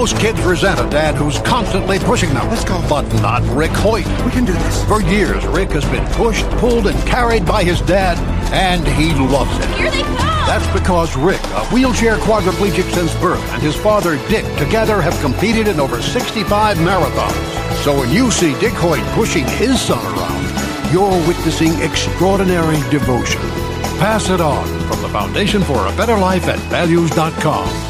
Most kids resent a dad who's constantly pushing them. Let's go. But not Rick Hoyt. We can do this. For years, Rick has been pushed, pulled, and carried by his dad, and he loves it. Here they come! That's because Rick, a wheelchair quadriplegic since birth, and his father Dick together have competed in over 65 marathons. So when you see Dick Hoyt pushing his son around, you're witnessing extraordinary devotion. Pass it on from the Foundation for a Better Life at values.com.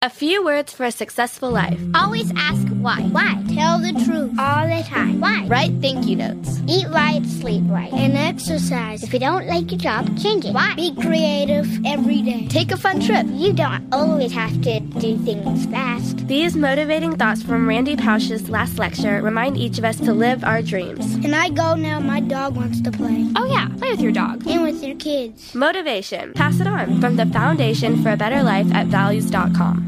A few words for a successful life. Always ask why. Why? Tell the truth all the time. Why? Write thank you notes. Eat right, sleep right, and exercise. If you don't like your job, change it. Why? Be creative every day. Take a fun trip. You don't always have to do things fast. These motivating thoughts from Randy Pausch's last lecture remind each of us to live our dreams. Can I go now? My dog wants to play. Oh, yeah, play with your dog. And with your kids. Motivation. Pass it on from the Foundation for a Better Life at values.com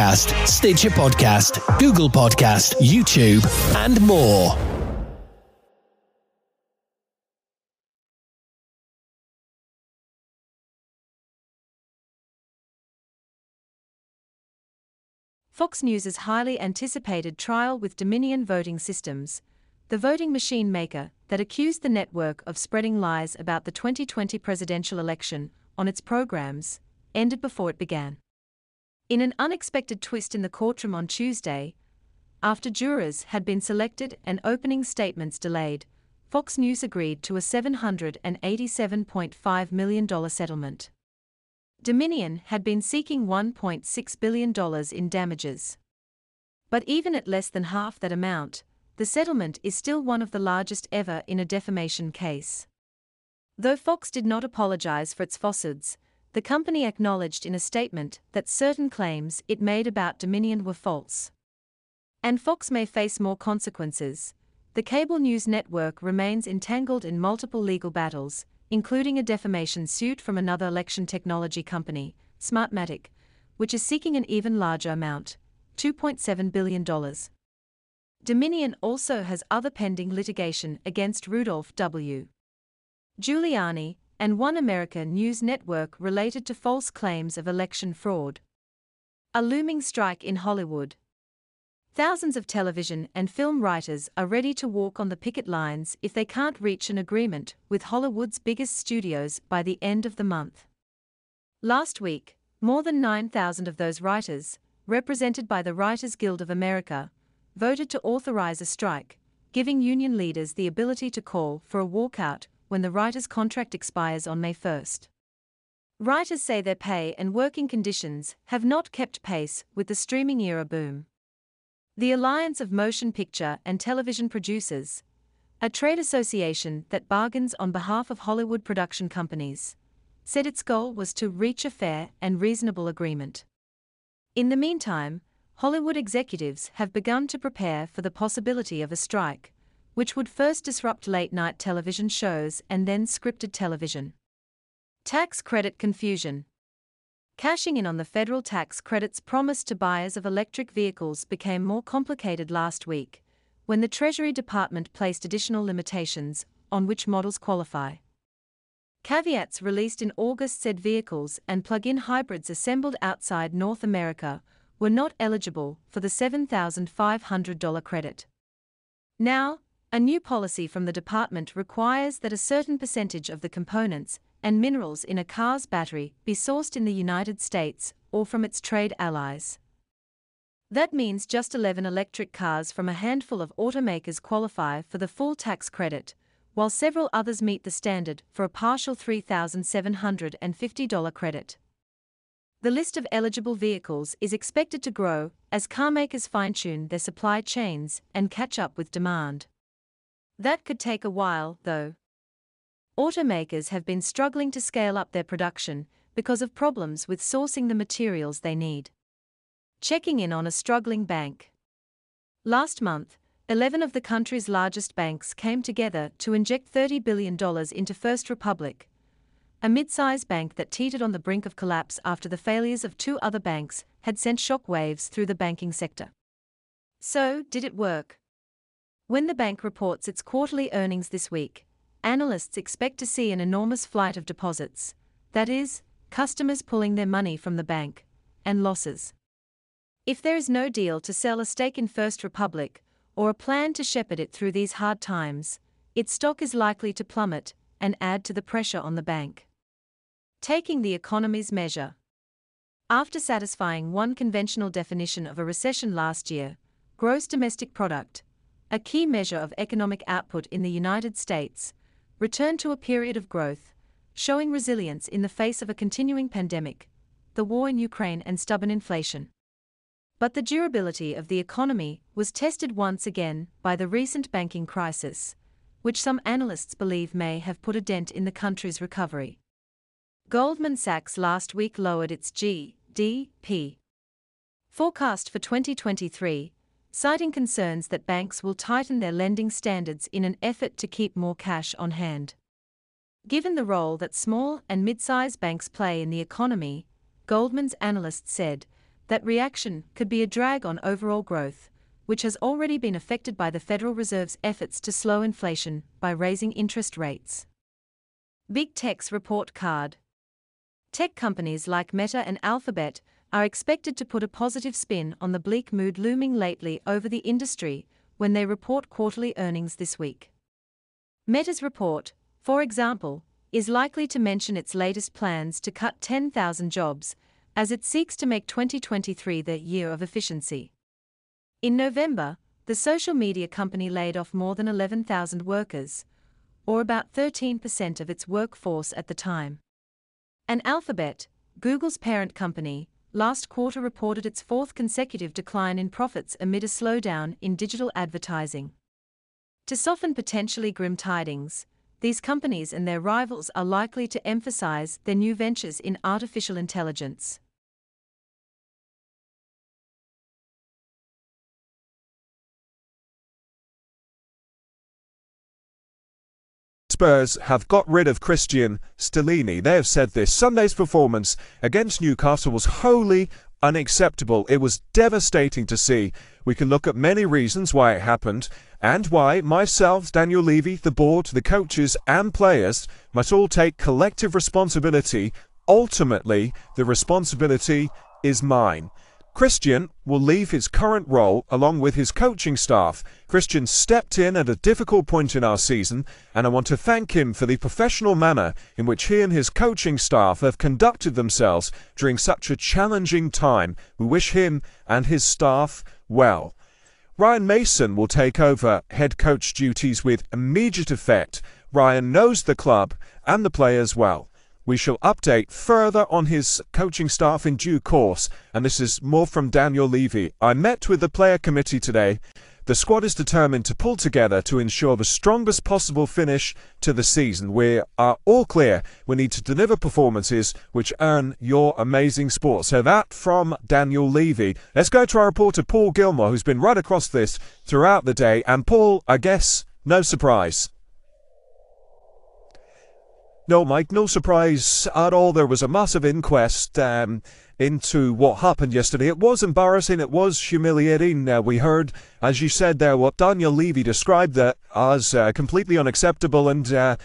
Podcast, Stitcher Podcast, Google Podcast, YouTube, and more. Fox News' highly anticipated trial with Dominion Voting Systems, the voting machine maker that accused the network of spreading lies about the 2020 presidential election on its programs, ended before it began. In an unexpected twist in the courtroom on Tuesday, after jurors had been selected and opening statements delayed, Fox News agreed to a $787.5 million settlement. Dominion had been seeking $1.6 billion in damages. But even at less than half that amount, the settlement is still one of the largest ever in a defamation case. Though Fox did not apologize for its falsehoods, the company acknowledged in a statement that certain claims it made about Dominion were false. And Fox may face more consequences. The cable news network remains entangled in multiple legal battles, including a defamation suit from another election technology company, Smartmatic, which is seeking an even larger amount $2.7 billion. Dominion also has other pending litigation against Rudolph W. Giuliani and One America News Network related to false claims of election fraud. A looming strike in Hollywood. Thousands of television and film writers are ready to walk on the picket lines if they can't reach an agreement with Hollywood's biggest studios by the end of the month. Last week, more than 9,000 of those writers, represented by the Writers Guild of America, voted to authorize a strike, giving union leaders the ability to call for a walkout when the writers' contract expires on May 1st. Writers say their pay and working conditions have not kept pace with the streaming era boom. The Alliance of Motion Picture and Television Producers, a trade association that bargains on behalf of Hollywood production companies, said its goal was to reach a fair and reasonable agreement. In the meantime, Hollywood executives have begun to prepare for the possibility of a strike, which would first disrupt late night television shows and then scripted television. Tax credit confusion. Cashing in on the federal tax credits promised to buyers of electric vehicles became more complicated last week, when the Treasury Department placed additional limitations on which models qualify. Caveats released in August said vehicles and plug in hybrids assembled outside North America were not eligible for the $7,500 credit. Now, a new policy from the department requires that a certain percentage of the components and minerals in a car's battery be sourced in the United States or from its trade allies. That means just 11 electric cars from a handful of automakers qualify for the full tax credit, while several others meet the standard for a partial $3,750 credit. The list of eligible vehicles is expected to grow as carmakers fine tune their supply chains and catch up with demand. That could take a while, though. Automakers have been struggling to scale up their production because of problems with sourcing the materials they need. Checking in on a struggling bank. Last month, 11 of the country's largest banks came together to inject $30 billion into First Republic, a mid-sized bank that teetered on the brink of collapse after the failures of two other banks had sent shockwaves through the banking sector. So, did it work? When the bank reports its quarterly earnings this week, analysts expect to see an enormous flight of deposits, that is, customers pulling their money from the bank, and losses. If there is no deal to sell a stake in First Republic, or a plan to shepherd it through these hard times, its stock is likely to plummet and add to the pressure on the bank. Taking the economy's measure. After satisfying one conventional definition of a recession last year, gross domestic product, a key measure of economic output in the United States, returned to a period of growth, showing resilience in the face of a continuing pandemic, the war in Ukraine, and stubborn inflation. But the durability of the economy was tested once again by the recent banking crisis, which some analysts believe may have put a dent in the country's recovery. Goldman Sachs last week lowered its GDP forecast for 2023, citing concerns that banks will tighten their lending standards in an effort to keep more cash on hand. Given the role that small and mid-sized banks play in the economy, Goldman's analysts said that reaction could be a drag on overall growth, which has already been affected by the Federal Reserve's efforts to slow inflation by raising interest rates. Big Tech's report card. Tech companies like Meta and Alphabet are expected to put a positive spin on the bleak mood looming lately over the industry when they report quarterly earnings this week. Meta's report, for example, is likely to mention its latest plans to cut 10,000 jobs as it seeks to make 2023 the year of efficiency. In November, the social media company laid off more than 11,000 workers, or about 13% of its workforce at the time. And Alphabet, Google's parent company, last quarter reported its fourth consecutive decline in profits amid a slowdown in digital advertising. To soften potentially grim tidings, these companies and their rivals are likely to emphasize their new ventures in artificial intelligence. Spurs have got rid of Cristian Stellini. They have said this Sunday's performance against Newcastle was wholly unacceptable. It was devastating to see. We can look at many reasons why it happened and why myself, Daniel Levy, the board, the coaches, and players must all take collective responsibility. Ultimately, the responsibility is mine. Cristian will leave his current role along with his coaching staff. Cristian stepped in at a difficult point in our season, and I want to thank him for the professional manner in which he and his coaching staff have conducted themselves during such a challenging time. We wish him and his staff well. Ryan Mason will take over head coach duties with immediate effect. Ryan knows the club and the players well. We shall update further on his coaching staff in due course, and this is more from Daniel Levy. I met with the player committee today. The squad is determined to pull together to ensure the strongest possible finish to the season. We are all clear we need to deliver performances which earn your amazing support. So that from Daniel Levy. Let's go to our reporter Paul Gilmore, who's been right across this throughout the day. And Paul, I guess, no surprise. No, Mike, no surprise at all. There was a massive inquest um, into what happened yesterday. It was embarrassing. It was humiliating. Uh, we heard, as you said there, what Daniel Levy described that as uh, completely unacceptable. And, uh,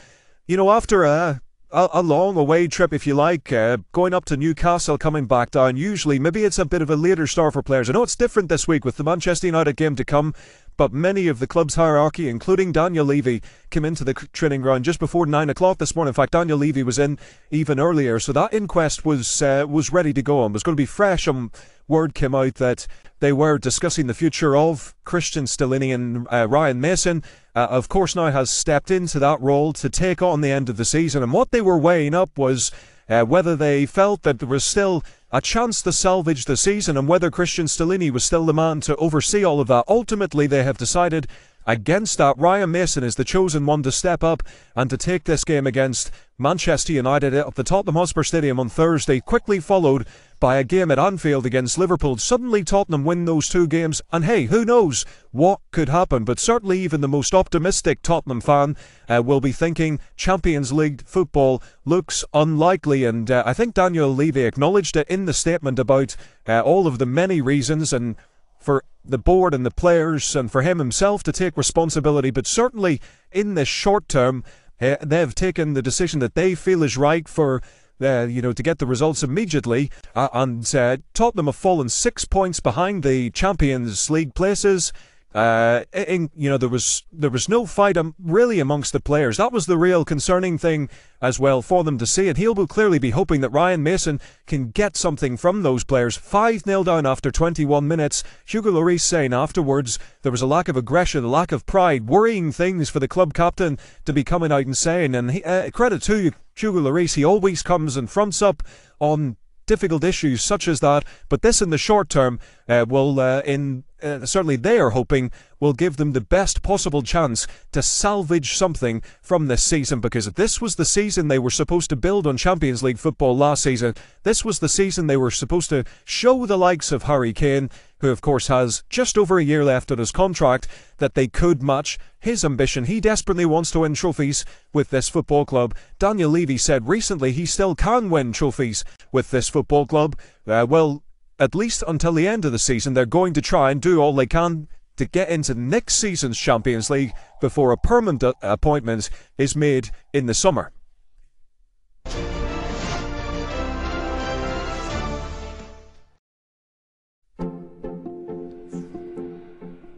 you know, after a, a, a, long away trip, if you like, uh, going up to Newcastle, coming back down, usually maybe it's a bit of a later start for players. I know it's different this week with the Manchester United game to come, but many of the club's hierarchy, including Daniel Levy, came into the training ground just before nine o'clock this morning. In fact, Daniel Levy was in even earlier, so that inquest was uh, was ready to go and was going to be fresh. And word came out that they were discussing the future of Cristian Stellini and uh, Ryan Mason. Uh, of course, now has stepped into that role to take on the end of the season, and what they were weighing up was uh, whether they felt that there was still a chance to salvage the season and whether Cristian Stellini was still the man to oversee all of that. Ultimately, they have decided against that. Ryan Mason is the chosen one to step up and to take this game against Manchester United at the Tottenham Hotspur Stadium on Thursday, quickly followed by a game at Anfield against Liverpool. Suddenly, Tottenham win those two games, and hey, who knows what could happen? But certainly, even the most optimistic Tottenham fan uh, will be thinking Champions League football looks unlikely. And uh, I think Daniel Levy acknowledged it in the statement about uh, all of the many reasons and for the board and the players and for him himself to take responsibility. But certainly, in the short term, uh, they've taken the decision that they feel is right for uh, you know, to get the results immediately. Uh, and uh, Tottenham have fallen six points behind the Champions League places. Uh, in, you know, there was there was no fight really amongst the players. That was the real concerning thing as well for them to see. And he'll clearly be hoping that Ryan Mason can get something from those players. 5 0 down after 21 minutes. Hugo Lloris saying afterwards there was a lack of aggression, a lack of pride, worrying things for the club captain to be coming out and saying. And he, uh, credit to Hugo Lloris, he always comes and fronts up on difficult issues such as that. But this, in the short term, uh, will, uh, in uh, certainly they are hoping, will give them the best possible chance to salvage something from this season. Because this was the season they were supposed to build on Champions League football last season. This was the season they were supposed to show the likes of Harry Kane who of course has just over a year left on his contract, that they could match his ambition. He desperately wants to win trophies with this football club. Daniel Levy said recently he still can win trophies with this football club. Uh, well, at least until the end of the season, they're going to try and do all they can to get into next season's Champions League before a permanent appointment is made in the summer.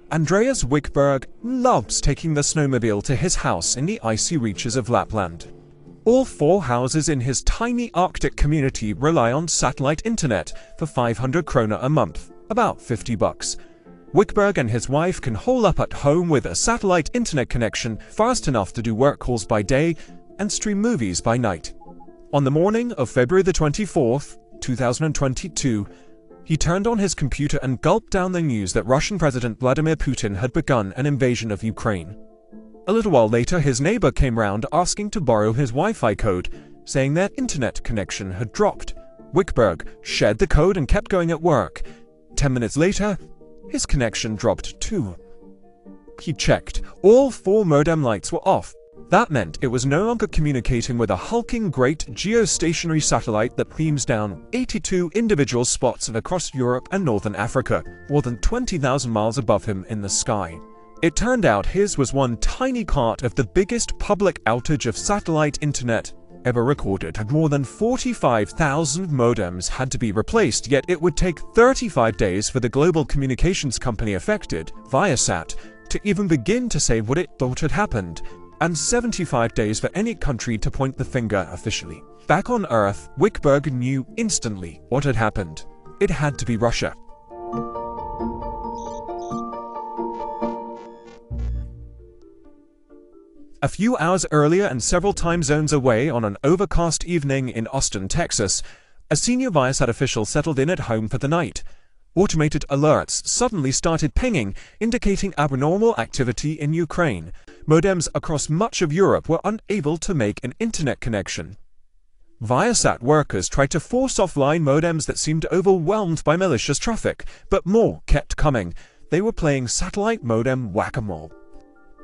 Andreas Wickberg loves taking the snowmobile to his house in the icy reaches of Lapland. All four houses in his tiny Arctic community rely on satellite internet for 500 krona a month, about 50 bucks. Wickberg and his wife can hole up at home with a satellite internet connection fast enough to do work calls by day and stream movies by night. On the morning of February the 24th, 2022, he turned on his computer and gulped down the news that Russian President Vladimir Putin had begun an invasion of Ukraine. A little while later, his neighbor came round asking to borrow his Wi-Fi code, saying their internet connection had dropped. Wickberg shared the code and kept going at work. Ten minutes later, his connection dropped too. He checked. All four modem lights were off, that meant it was no longer communicating with a hulking great geostationary satellite that beams down 82 individual spots across Europe and Northern Africa, more than 20,000 miles above him in the sky. It turned out his was one tiny part of the biggest public outage of satellite internet ever recorded. More than 45,000 modems had to be replaced, yet it would take 35 days for the global communications company affected, Viasat, to even begin to say what it thought had happened, and 75 days for any country to point the finger officially. Back on Earth, Wickberg knew instantly what had happened. It had to be Russia. A few hours earlier and several time zones away on an overcast evening in Austin, Texas, a senior Viasat official settled in at home for the night. Automated alerts suddenly started pinging, indicating abnormal activity in Ukraine, modems across much of Europe were unable to make an internet connection. Viasat workers tried to force offline modems that seemed overwhelmed by malicious traffic, but more kept coming. They were playing satellite modem whack-a-mole.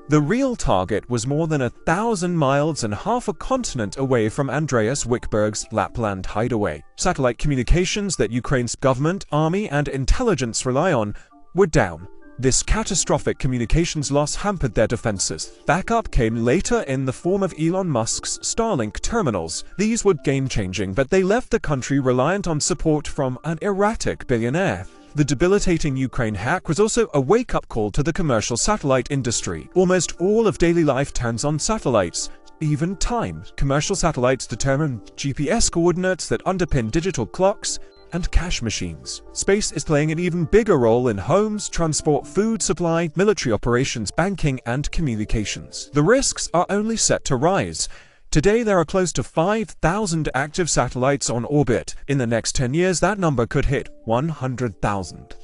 The real target was more than a thousand miles and half a continent away from Andreas Wickberg's Lapland hideaway. Satellite communications that Ukraine's government, army, and intelligence rely on were down, this catastrophic communications loss hampered their defenses. Backup came later in the form of Elon Musk's Starlink terminals. These were game-changing, but they left the country reliant on support from an erratic billionaire. The debilitating Ukraine hack was also a wake up call to the commercial satellite industry. Almost all of daily life turns on satellites. Even time. Commercial satellites determine GPS coordinates that underpin digital clocks, and cash machines. Space is playing an even bigger role in homes, transport, food supply, military operations, banking, and communications. The risks are only set to rise. Today, there are close to 5,000 active satellites on orbit. In the next 10 years, that number could hit 100,000.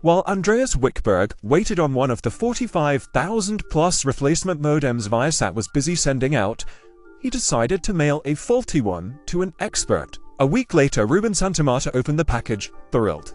While Andreas Wickberg waited on one of the 45,000 plus replacement modems Viasat was busy sending out, he decided to mail a faulty one to an expert a week later, Ruben Santamarta opened the package, thrilled.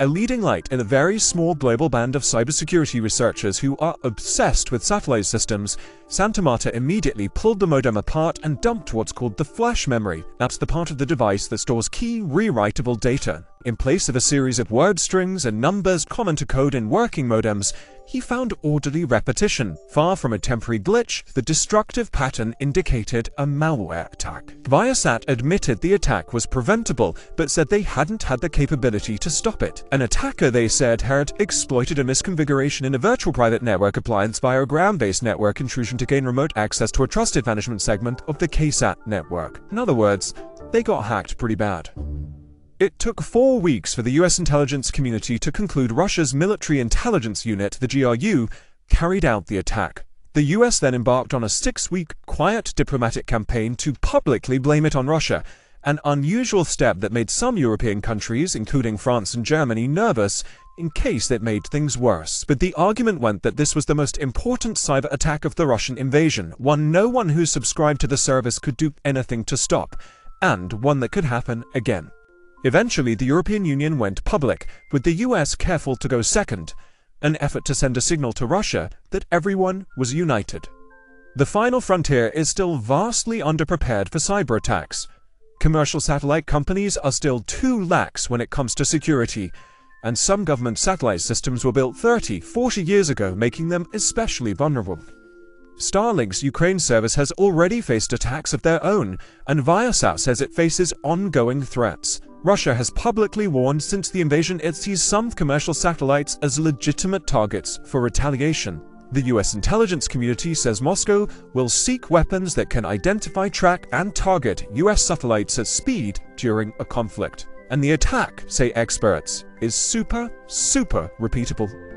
A leading light in a very small global band of cybersecurity researchers who are obsessed with satellite systems, Santamarta immediately pulled the modem apart and dumped what's called the flash memory. That's the part of the device that stores key rewritable data. In place of a series of word strings and numbers common to code in working modems, he found orderly repetition. Far from a temporary glitch, the destructive pattern indicated a malware attack. Viasat admitted the attack was preventable, but said they hadn't had the capability to stop it. An attacker, they said, had exploited a misconfiguration in a virtual private network appliance via a ground-based network intrusion to gain remote access to a trusted management segment of the KA-SAT network. In other words, they got hacked pretty bad. It took four weeks for the US intelligence community to conclude Russia's military intelligence unit, the GRU, carried out the attack. The US then embarked on a six-week quiet diplomatic campaign to publicly blame it on Russia, an unusual step that made some European countries, including France and Germany, nervous in case it made things worse. But the argument went that this was the most important cyber attack of the Russian invasion, one no one who subscribed to the service could do anything to stop, and one that could happen again. Eventually, the European Union went public, with the US careful to go second, an effort to send a signal to Russia that everyone was united. The final frontier is still vastly underprepared for cyber attacks. Commercial satellite companies are still too lax when it comes to security, and some government satellite systems were built 30, 40 years ago, making them especially vulnerable. Starlink's Ukraine service has already faced attacks of their own, and Viasat says it faces ongoing threats. Russia has publicly warned since the invasion it sees some commercial satellites as legitimate targets for retaliation. The US intelligence community says Moscow will seek weapons that can identify, track, and target US satellites at speed during a conflict. And the attack, say experts, is super, super repeatable.